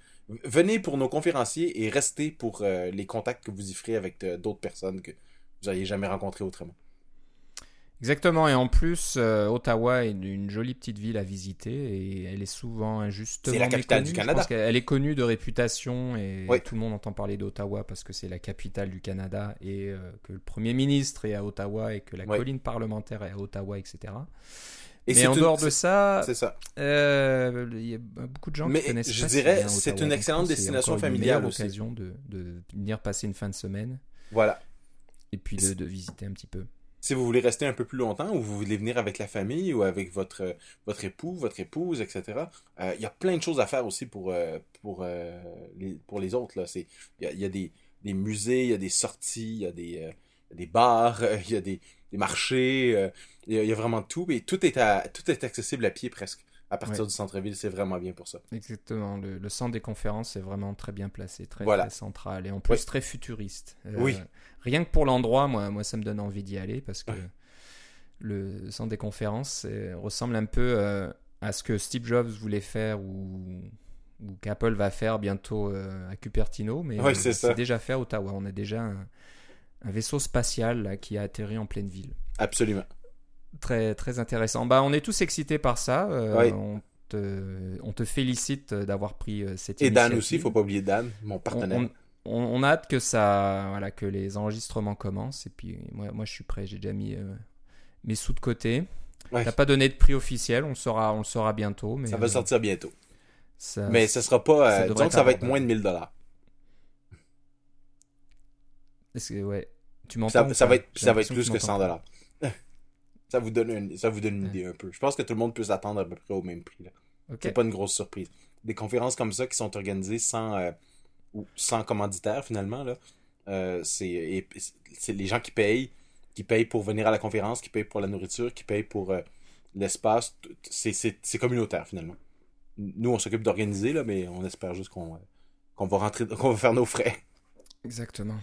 venez pour nos conférenciers et restez pour euh, les contacts que vous y ferez avec euh, d'autres personnes que vous n'auriez jamais rencontrées autrement. Exactement, et en plus, euh, Ottawa est une jolie petite ville à visiter et elle est souvent injustement. C'est la capitale méconnue. du Canada. qu'elle est connue de réputation et Oui. tout le monde entend parler d'Ottawa parce que c'est la capitale du Canada et euh, que le premier ministre est à Ottawa et que la Oui. colline parlementaire est à Ottawa, etc. Et Mais en une- dehors de ça, C'est ça. euh, il y a beaucoup de gens Mais qui connaissent je pas dirais, c'est une excellente destination une familiale aussi. occasion de, de venir passer une fin de semaine Voilà. et puis de, de visiter un petit peu. Si vous voulez rester un peu plus longtemps ou vous voulez venir avec la famille ou avec votre, votre époux, votre épouse, etc., euh, il y a plein de choses à faire aussi pour, euh, pour, les, pour les autres. Là. C'est, il y y a des, des musées, il y a des sorties, il y a des, des bars, il y a des, des marchés, il, y a, il y a vraiment tout. Et tout est, à, tout est accessible à pied presque. À partir Ouais. du centre-ville, c'est vraiment bien pour ça. Exactement, le, le centre des conférences est vraiment très bien placé, très, Voilà. très central et en plus très futuriste. Euh, Oui. Rien que pour l'endroit, moi, moi ça me donne envie d'y aller parce que Ouais. le centre des conférences ressemble un peu euh, à ce que Steve Jobs voulait faire ou, ou qu'Apple va faire bientôt euh, à Cupertino, mais c'est déjà fait à Ottawa. On a déjà un, un vaisseau spatial là, qui a atterri en pleine ville. Absolument. Très, très intéressant. Bah, on est tous excités par ça. euh, Oui. on, te, on te félicite d'avoir pris euh, cette Et Dan aussi, il faut pas oublier Dan, mon On, partenaire. on- on- on a hâte que ça, voilà, que les enregistrements commencent. Et puis moi, moi je suis prêt. J'ai déjà mis euh, mes sous de côté. Ouais. T'as pas donné de prix officiel. On le saura, on le saura bientôt. Mais Ça va euh, sortir bientôt. ça- Mais ce sera pas. disons que ça va être moins de 1000 dollars. Est-ce que- ouais. Tu m'entends Ça, ça va être, ça va être plus que 100 m'entends dollars. ça vous donne une, ça vous donne une Ouais. idée un peu. Je pense que tout le monde peut s'attendre à peu près au même prix. Là. pas. Ok. C'est pas une grosse surprise. Des conférences comme ça qui sont organisées sans, euh, sans commanditaire finalement là. euh, c'est, et- c'est les gens qui payent, qui payent pour venir à la conférence, qui payent pour la nourriture, qui payent pour euh, l'espace. C'est, c'est, c'est communautaire finalement. Nous on s'occupe d'organiser là, mais on espère juste qu'on, qu'on va rentrer, qu'on va faire nos frais. Exactement.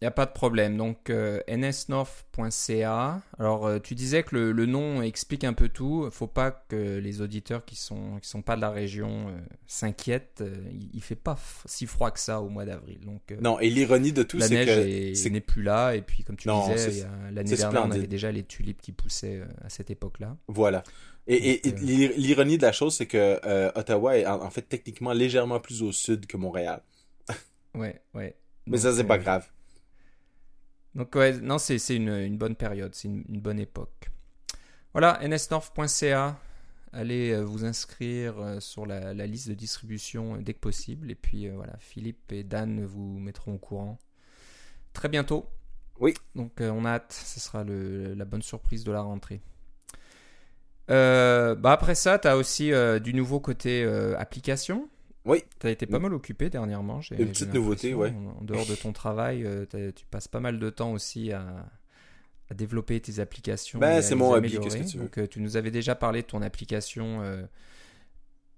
Il n'y a pas de problème. Donc, euh, nsnorth.ca. Alors, euh, tu disais que le, le nom explique un peu tout. Il faut pas que les auditeurs qui sont, qui sont pas de la région euh, s'inquiètent. Il, il fait pas si froid que ça au mois d'avril. Donc, Non, et l'ironie de tout, la c'est neige que c'est- n'est plus là. Et puis, comme tu Non, disais, l'année dernière, on avait déjà les tulipes qui poussaient à cette époque-là. Voilà. Et, l'ironie de la chose, c'est que Ottawa est en, en fait techniquement légèrement plus au sud que Montréal. Ouais, ouais. Mais ça, c'est pas grave. Donc ouais, non, c'est une, une bonne période, c'est une, une bonne époque. Voilà, nsnorth.ca. Allez euh, vous inscrire euh, sur la, la liste de distribution euh, dès que possible. Et puis voilà, Philippe et Dan vous mettront au courant très bientôt. Oui. Donc on a hâte, ce sera le- la bonne surprise de la rentrée. Bah après ça, tu as aussi du nouveau côté application. Oui. Tu as été pas mal occupé dernièrement. j'ai- Une petite nouveauté, l'impression. En, en dehors de ton travail, euh, tu passes pas mal de temps aussi à, à développer tes applications. Ben, c'est mon hobby, améliorer. qu'est-ce que tu veux. Donc, euh, tu nous avais déjà parlé de ton application euh,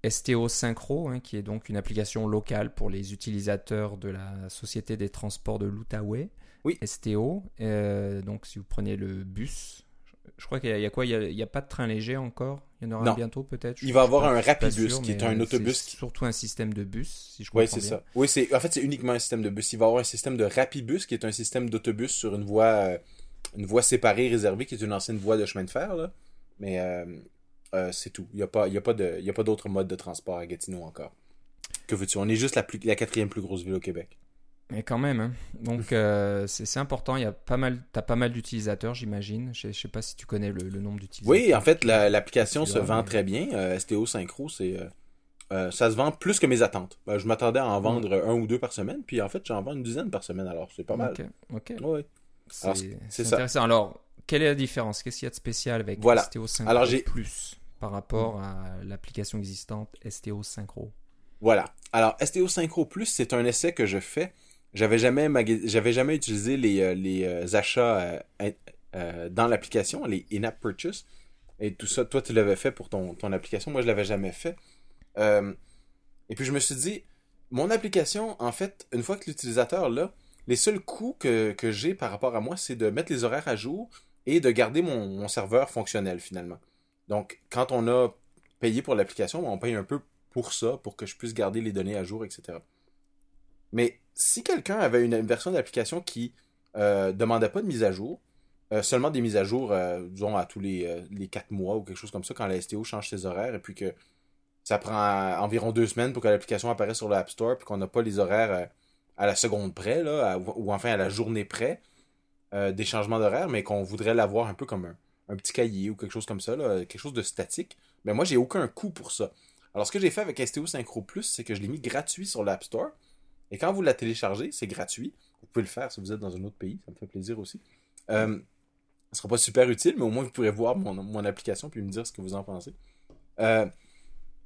STO Synchro, hein, qui est donc une application locale pour les utilisateurs de la Société des transports de l'Outaouais. Oui. STO. Euh, donc, si vous prenez le bus, je- crois qu'il y, a- y quoi? Il y a- n'y a, pas de train léger encore? Il y en aura Non. bientôt peut-être? Il va je avoir un sûr, qui est un autobus qui- Surtout un système de bus, si je Oui, comprends bien. ça. Oui, c'est en fait c'est uniquement un système de bus. Il va y avoir un système de Rapibus qui est un système d'autobus sur une voie euh, une voie séparée réservée qui est une ancienne voie de chemin de fer là. Mais euh, euh, c'est tout. Il y a pas y pas de il y a pas d'autre mode de transport à Gatineau encore. Que veux-tu? On est juste la plus la quatrième plus grosse ville au Québec. Mais quand même, hein. donc euh, c'est important. Il y a pas mal, t'as pas mal d'utilisateurs, j'imagine. Je, je sais pas si tu connais le, le nombre d'utilisateurs. Oui, en fait la- l'application se vend mais- très bien. Euh, STO Synchro c'est euh, ça se vend plus que mes attentes. Je m'attendais à en Mm. vendre un ou deux par semaine, puis en fait j'en vends une dizaine par semaine alors c'est pas mal. Ok, ok. Ouais. C'est ça. intéressant. Alors, quelle est la différence? Qu'est-ce qu'il y a de spécial avec Voilà. STO Synchro Alors, Plus par rapport à l'application existante STO Synchro? Voilà. Alors, STO Synchro Plus, c'est un essai que je fais. J'avais jamais, j'avais jamais utilisé les, euh, les euh, achats euh, dans l'application, les in-app purchase. Et tout ça, toi, tu l'avais fait pour ton, ton application. Moi, je l'avais jamais fait. Et puis, je me suis dit, mon application, en fait, une fois que l'utilisateur l'a, les seuls coûts que, que j'ai par rapport à moi, c'est de mettre les horaires à jour et de garder mon, mon serveur fonctionnel, finalement. Donc, quand on a payé pour l'application, on paye un peu pour ça, pour que je puisse garder les données à jour, etc. Mais si quelqu'un avait une, version d'application qui euh, demandait pas de mise à jour, euh, seulement des mises à jour, euh, disons, à tous les, les 4 mois ou quelque chose comme ça, quand la STO change ses horaires, et puis que ça prend environ deux semaines pour que l'application apparaisse sur l'App Store, puis qu'on n'a pas les horaires à la seconde près, ou enfin à la journée près des changements d'horaire, mais qu'on voudrait l'avoir un peu comme un, petit cahier ou quelque chose comme ça, quelque chose de statique. Mais moi, j'ai aucun coût pour ça. Alors, ce que j'ai fait avec STO Synchro Plus, c'est que je l'ai mis gratuit sur l'App Store. Et quand vous la téléchargez, c'est gratuit. Vous pouvez le faire si vous êtes dans un autre pays, ça me fait plaisir aussi. Euh, ce sera pas super utile, mais au moins vous pourrez voir mon, application puis me dire ce que vous en pensez. Euh,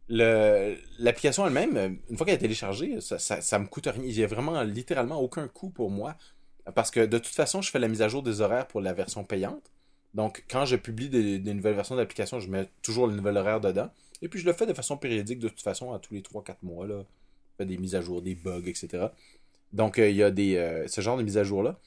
l'application elle-même, euh, une fois qu'elle est téléchargée, ça, ça, me coûte rien. Il n'y a vraiment littéralement aucun coût pour moi. Parce que de toute façon, je fais la mise à jour des horaires pour la version payante. Donc, quand je publie des, nouvelles versions d'application, je mets toujours le nouvel horaire dedans. Et puis, je le fais de façon périodique, de toute façon, à tous les 3-4 mois. Là. Des mises à jour, des bugs, etc. Donc, euh, il y a euh, ce genre de mise à jour-là.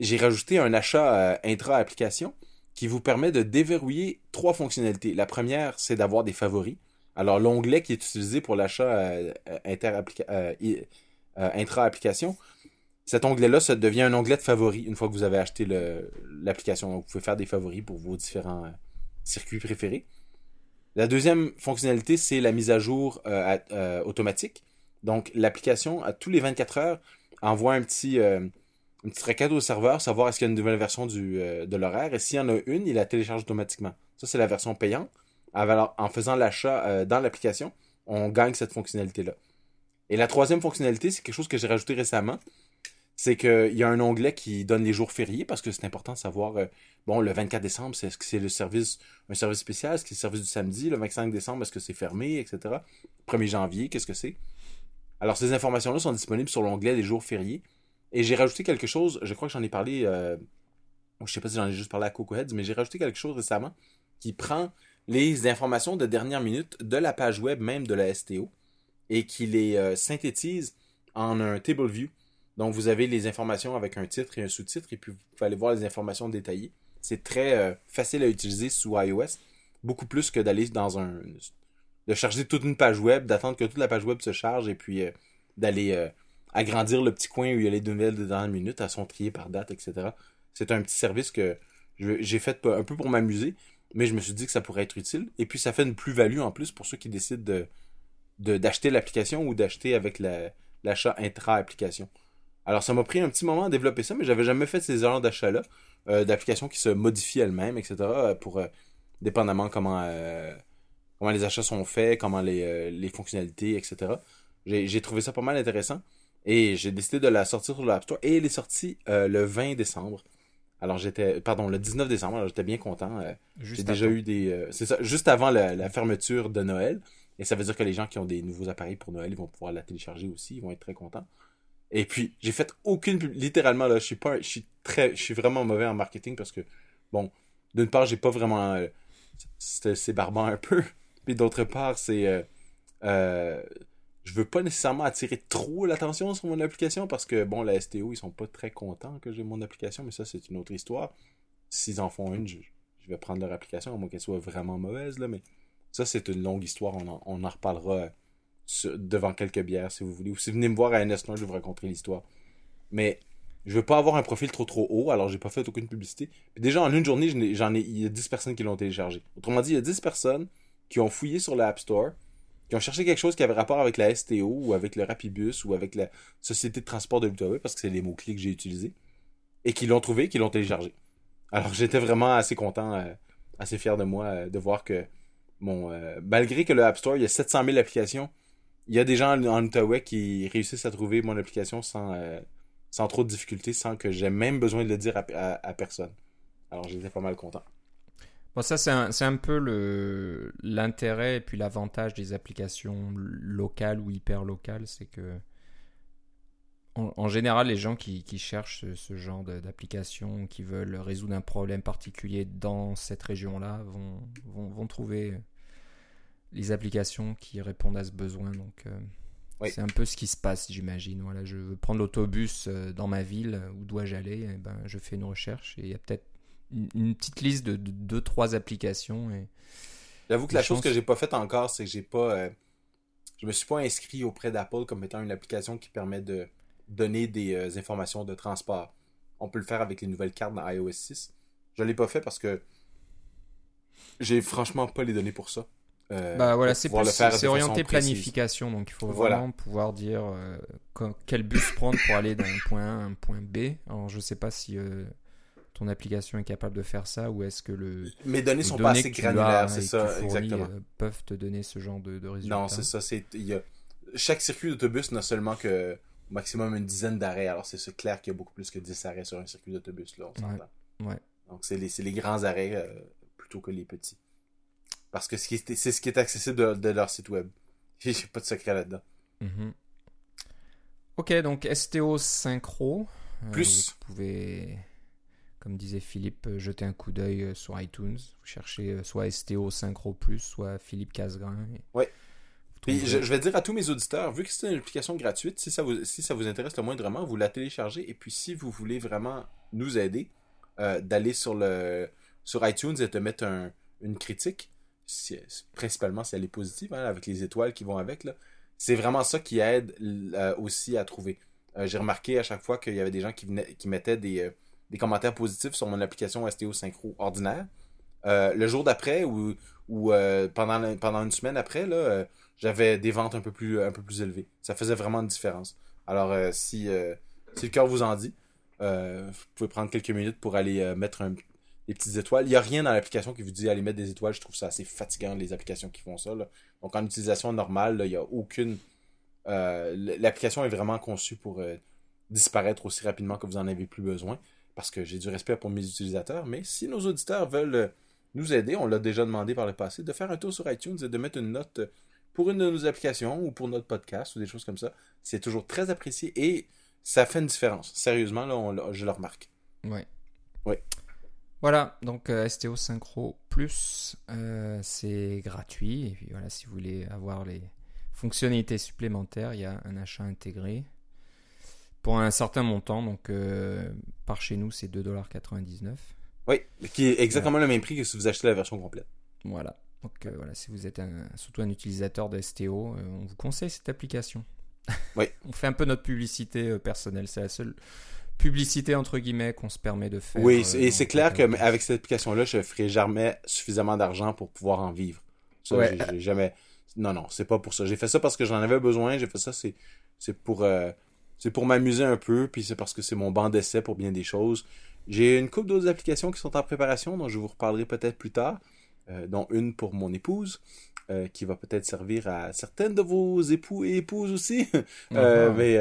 J'ai rajouté un achat euh, intra-application qui vous permet de déverrouiller trois fonctionnalités. La première, c'est d'avoir des favoris. Alors, l'onglet qui est utilisé pour l'achat intra-application, cet onglet-là, ça devient un onglet de favoris une fois que vous avez acheté l'application. Vous pouvez faire des favoris pour vos différents circuits préférés. La deuxième fonctionnalité, c'est la mise à jour automatique. Donc, l'application, à tous les 24 heures, envoie un petit, euh, une petite requête au serveur, savoir est-ce qu'il y a une nouvelle version euh, de l'horaire. Et s'il y en a une, il la télécharge automatiquement. Ça, c'est la version payante. En faisant l'achat euh, dans l'application, on gagne cette fonctionnalité-là. Et la troisième fonctionnalité, c'est quelque chose que j'ai rajouté récemment. C'est qu'il y a un onglet qui donne les jours fériés parce que c'est important de savoir, bon, le 24 décembre, est-ce que c'est le service, un service spécial, est-ce que c'est le service du samedi, le 25 décembre, est-ce que c'est fermé, etc. 1er janvier, qu'est-ce que c'est? Alors, ces informations-là sont disponibles sur l'onglet des jours fériés. Et j'ai rajouté quelque chose, je crois que j'en ai parlé, Je euh, je sais pas si j'en ai juste parlé à Coco Heads, mais j'ai rajouté quelque chose récemment qui prend les informations de dernière minute de la page web même de la STO et qui les euh, synthétise en un table view. Donc, vous avez les informations avec un titre et un sous-titre, et puis vous pouvez aller voir les informations détaillées. C'est très euh, facile à utiliser sous iOS, beaucoup plus que d'aller dans un de charger toute une page web, d'attendre que toute la page web se charge et puis euh, d'aller euh, agrandir le petit coin où il y a les nouvelles de dernière minute à son trier par date, etc. C'est un petit service que j'ai fait un peu pour m'amuser, mais je me suis dit que ça pourrait être utile. Et puis ça fait une plus-value en plus pour ceux qui décident de d'acheter l'application ou d'acheter avec l'achat intra-application. Alors ça m'a pris un petit moment à développer ça, mais j'avais jamais fait ces erreurs d'achat-là, euh, d'applications qui se modifient elles-mêmes, etc. pour dépendamment comment comment les achats sont faits, comment les, euh, les fonctionnalités, etc. J'ai trouvé ça pas mal intéressant. Et j'ai décidé de la sortir sur l'App Store. Et elle est sortie euh, le 20 décembre. Alors j'étais, pardon, le 19 décembre, alors j'étais bien content. Euh, j'ai déjà eu des, c'est ça, juste avant la, fermeture de Noël. Et ça veut dire que les gens qui ont des nouveaux appareils pour Noël, ils vont pouvoir la télécharger aussi, ils vont être très contents. Et puis j'ai fait aucune, littéralement là, je suis pas, je suis très, je suis vraiment mauvais en marketing parce que, bon, d'une part j'ai pas vraiment, c'est barbant un peu. Puis d'autre part, c'est. Euh, euh, je veux pas nécessairement attirer trop l'attention sur mon application parce que, bon, la STO, ils sont pas très contents que j'ai mon application, mais ça, c'est une autre histoire. S'ils en font une, je, vais prendre leur application, à moins qu'elle soit vraiment mauvaise, là, mais ça, c'est une longue histoire. On en, on en reparlera devant quelques bières, si vous voulez. Ou si vous venez me voir à NS je vais vous raconter l'histoire. Mais je veux pas avoir un profil trop trop haut, alors j'ai pas fait aucune publicité. Puis déjà, en une journée, j'en ai, il y a 10 personnes qui l'ont téléchargé. Autrement dit, il y a 10 personnes qui ont fouillé sur l'App Store, qui ont cherché quelque chose qui avait rapport avec la STO ou avec le Rapibus ou avec la Société de transport de l'Outaouais, parce que c'est les mots-clés que j'ai utilisés, et qui l'ont trouvé, qui l'ont téléchargé. Alors j'étais vraiment assez content, euh, assez fier de moi euh, de voir que mon euh, malgré que le App Store, il y a 700 000 applications, il y a des gens en, Outaouais qui réussissent à trouver mon application sans, sans trop de difficultés, sans que j'ai même besoin de le dire à personne. Alors j'étais pas mal content. Bon, ça, c'est un, un, peu l'intérêt et puis l'avantage des applications locales ou hyper locales. C'est que, en, général, les gens qui, qui cherchent ce, genre d'application, qui veulent résoudre un problème particulier dans cette région-là, vont, vont, vont, trouver les applications qui répondent à ce besoin. Donc, euh, c'est un peu ce qui se passe, j'imagine. Voilà, je veux prendre l'autobus euh, dans ma ville, où dois-je aller eh ben, Je fais une recherche et il y a peut-être une, petite liste de 2-3 applications. Et... J'avoue que la chose que j'ai pas faite encore, c'est que j'ai pas. Euh, je me suis pas inscrit auprès d'Apple comme étant une application qui permet de donner des euh, informations de transport. On peut le faire avec les nouvelles cartes dans iOS 6. Je l'ai pas fait parce que j'ai franchement pas les données pour ça. Euh, bah voilà, c'est orienté planification, donc il faut Voilà. vraiment pouvoir dire euh, quand- quel bus prendre pour aller d'un point A à un point B. Alors je sais pas si euh, ton application est capable de faire ça ou est-ce que le Mes données les sont pas assez granulaires, c'est ça, fournis, exactement. peuvent te donner ce genre de, de résultats. Non, c'est ça. C'est, chaque circuit d'autobus n'a seulement que au maximum une dizaine d'arrêts. Alors, c'est clair qu'il y a beaucoup plus que 10 arrêts sur un circuit d'autobus, là, on s'entend. ouais. Donc, c'est les, c'est les grands arrêts plutôt que les petits. Parce que c'est ce qui est accessible de, de leur site web. J'ai pas de secret là-dedans. Mhm. Ok, donc STO Synchro. Euh, Plus. vous pouvez, comme disait Philippe, euh, jeter un coup d'œil euh, sur iTunes. Vous cherchez soit STO Synchro Plus, soit Philippe Casgrain. et Ouais. Puis, je, je vais dire à tous mes auditeurs, vu que c'est une application gratuite, si ça vous, si ça vous intéresse le moindrement, vous la téléchargez. Et puis, si vous voulez vraiment nous aider, euh, d'aller sur le sur iTunes et de mettre un- une critique, principalement si elle est positive, hein, avec les étoiles qui vont avec, c'est vraiment ça qui aide euh, aussi à trouver. Euh, J'ai remarqué à chaque fois qu'il y avait des gens qui, venaient, qui mettaient des, euh, des commentaires positifs sur mon application STO Synchro ordinaire. Le jour d'après ou, ou pendant, pendant une semaine après, j'avais des ventes un peu plus un peu plus élevées. Ça faisait vraiment une différence. Alors si si le cœur vous en dit, vous pouvez prendre quelques minutes pour aller mettre un- des petites étoiles. Il n'y a rien dans l'application qui vous dit aller mettre des étoiles. Je trouve ça assez fatigant les applications qui font ça. là. Donc en utilisation normale, là, il n'y a aucune. euh, L'application est vraiment conçue pour euh, disparaître aussi rapidement que vous en avez plus besoin. Parce que j'ai du respect pour mes utilisateurs. Mais si nos auditeurs veulent euh, nous aider, on l'a déjà demandé par le passé, de faire un tour sur iTunes et de mettre une note pour une de nos applications ou pour notre podcast ou des choses comme ça. C'est toujours très apprécié et ça fait une différence. Sérieusement, là, on je le remarque. Ouais. Ouais. Voilà, donc euh, STO Synchro Plus, euh, c'est gratuit. Et puis voilà, si vous voulez avoir les fonctionnalités supplémentaires, il y a un achat intégré pour un certain montant. Donc euh, par chez nous, c'est 2,99$. Oui, qui est exactement le même prix que si vous achetez la version complète. Voilà. Donc euh, voilà, si vous êtes un- surtout un utilisateur de STO, euh, on vous conseille cette application. Oui. on fait un peu notre publicité euh, personnelle. C'est la seule publicité entre guillemets qu'on se permet de faire. Oui, euh, et c'est clair qu'avec cette application-là, je ne ferai jamais suffisamment d'argent pour pouvoir en vivre. Ça, Ouais. j'ai- j'ai jamais. Non, non, c'est pas pour ça. J'ai fait ça parce que j'en avais besoin. J'ai fait ça, c'est c'est pour euh, c'est pour m'amuser un peu, puis c'est parce que c'est mon banc d'essai pour bien des choses. J'ai une couple d'autres applications qui sont en préparation, dont je vous reparlerai peut-être plus tard, euh, dont une pour mon épouse, euh, qui va peut-être servir à certaines de vos époux et épouses aussi. Ah. mais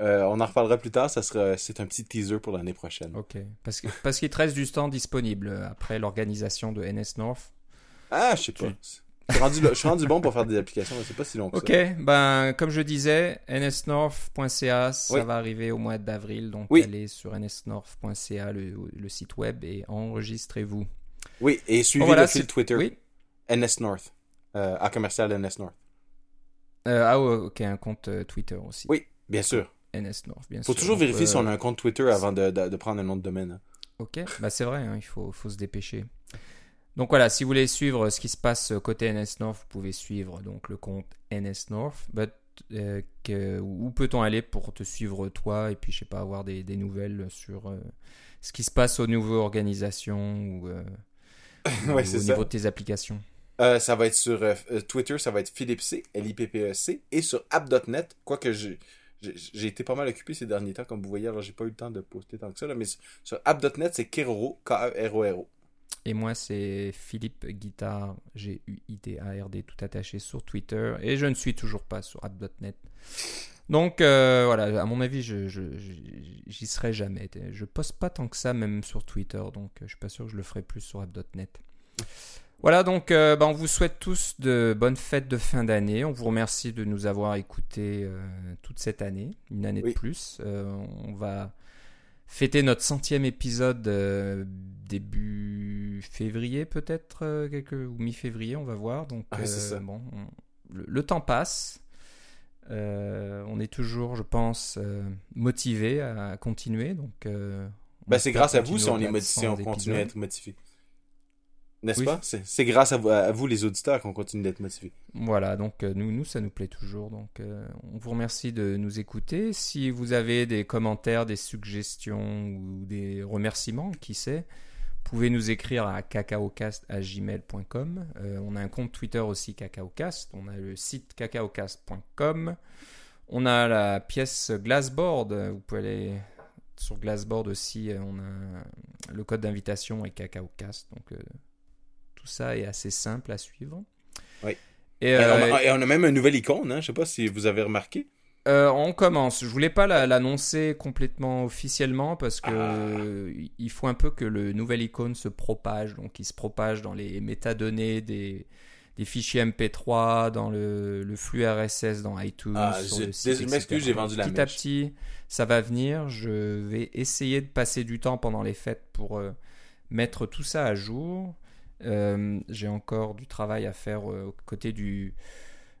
euh, on en reparlera plus tard. Ça sera, c'est un petit teaser pour l'année prochaine. Ok, parce que parce qu'il te reste du temps disponible euh, après l'organisation de NS North. Ah, je sais pas. Je suis rendu, là- je suis rendu bon pour faire des applications, mais c'est pas si long que Ok, ça. ben comme je disais, nsnorth.ca, ça Oui. va arriver au mois d'avril, donc Oui. allez sur nsnorth.ca, le, le site web, et enregistrez-vous. Oui, et suivez voilà, le fil c'est- Twitter. Oui. NS North. Euh, à commercial NS North. Euh, ah ouais, ok, un compte euh, Twitter aussi. Oui, bien sûr. NS North, bien Faut sûr. toujours Donc, vérifier euh, si on a un compte Twitter avant de, de- de prendre un nom de domaine. Ok, bah c'est vrai, hein, il faut, faut se dépêcher. Donc voilà, si vous voulez suivre ce qui se passe côté NS North, vous pouvez suivre donc le compte NS North. But, euh, que- où peut-on aller pour te suivre toi et puis je sais pas avoir des, des nouvelles sur euh, ce qui se passe au niveau organisation ou, euh, Ouais, au niveau ça. de tes applications? Euh, ça va être sur euh, euh, Twitter, ça va être Philippe C, L-I-P-P-E-C, et sur app.net, quoique j'ai j'ai- été pas mal occupé ces derniers temps, comme vous voyez, alors j'ai pas eu le temps de poster tant que ça, là, mais sur- app.net, c'est Keroro, K-E-R-O-R-O. Et moi, c'est Philippe Guitard, G-U-I-T-A-R-D, tout attaché sur Twitter. Et je ne suis toujours pas sur app.net. Donc euh, voilà, à mon avis, je, j'y serai jamais. Je poste pas tant que ça, même sur Twitter. Donc je suis pas sûr que je le ferai plus sur app.net. Voilà, donc euh, bah, on vous souhaite tous de bonnes fêtes de fin d'année. On vous remercie de nous avoir écoutés euh, toute cette année, une année Oui. de plus. Euh, on va fêter notre centième épisode début février peut-être, quelque- ou mi-février, on va voir. Donc ça. bon, on- le, le temps passe. On est toujours, je pense, motivé à continuer. Donc, on Ben, c'est grâce à vous si on, est si 100 on continue à être motivé. N'est-ce Oui. pas? C'est grâce à vous, à vous, les auditeurs, qu'on continue d'être motivés. Voilà, donc euh, nous, nous, ça nous plaît toujours. Donc, euh, on vous remercie de nous écouter. Si vous avez des commentaires, des suggestions ou des remerciements, qui sait, vous pouvez nous écrire à cacaocast.gmail.com. Euh, on a un compte Twitter aussi, cacaocast. On a le site cacaocast.com. On a la pièce Glassboard. Vous pouvez aller sur Glassboard aussi. On a le code d'invitation et cacaocast. Donc, ça est assez simple à suivre. Oui. Et, Et euh, on, a, et on a même une nouvelle icône, hein? Je sais pas si vous avez remarqué. euh, on commence. Je voulais pas la- l'annoncer complètement officiellement parce que Ah. il faut un peu que le nouvel icône se propage. Donc, il se propage dans les métadonnées des, des fichiers MP3, dans le, le flux RSS, dans iTunes. Ah, je- m'excuse, j'ai vendu la Petit à petit, ça va venir. Je vais essayer de passer du temps pendant les fêtes pour euh, mettre tout ça à jour. Euh, J'ai encore du travail à faire euh, aux côté du,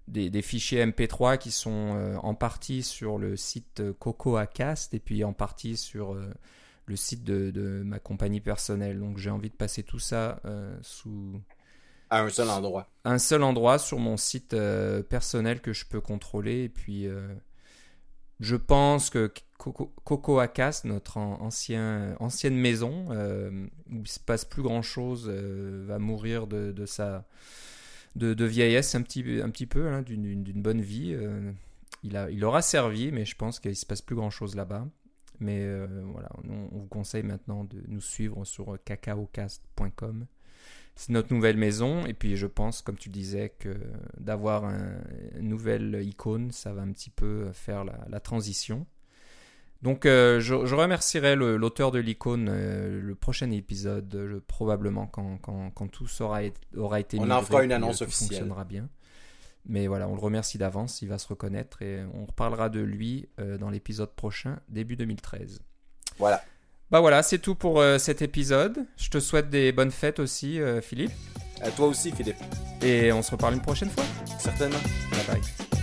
des, des fichiers MP3 qui sont euh, en partie sur le site CocoaCast et puis en partie sur euh, le site de, de ma compagnie personnelle. Donc j'ai envie de passer tout ça euh, sous À un seul endroit. un seul endroit sur mon site personnel que je peux contrôler. Et puis, je pense que Coco- CocoaCast, notre an- ancien, ancienne maison, euh, où il se passe plus grand chose, va mourir de, sa de, vieillesse un petit, un petit peu, hein, d'une- bonne vie. euh. il, a, il aura servi, mais je pense qu'il se passe plus grand chose là-bas. Mais euh, voilà, on, on vous conseille maintenant de nous suivre sur cacaocast.com. C'est notre nouvelle maison. Et puis, je pense, comme tu disais, que d'avoir un, une nouvelle icône, ça va un petit peu faire la, la transition. Donc, euh, je, je remercierai l'auteur de l'icône euh, le prochain épisode, euh, probablement quand, quand, quand tout aura, été- aura été On en fera une euh, annonce officielle. fonctionnera bien. Mais voilà, on le remercie d'avance, il va se reconnaître et on reparlera de lui euh, dans l'épisode prochain, début 2013. Voilà. Bah voilà, c'est tout pour euh, cet épisode. Je te souhaite des bonnes fêtes aussi, euh, Philippe. À toi aussi, Philippe. Et on se reparle une prochaine fois. Certainement. Bye bye.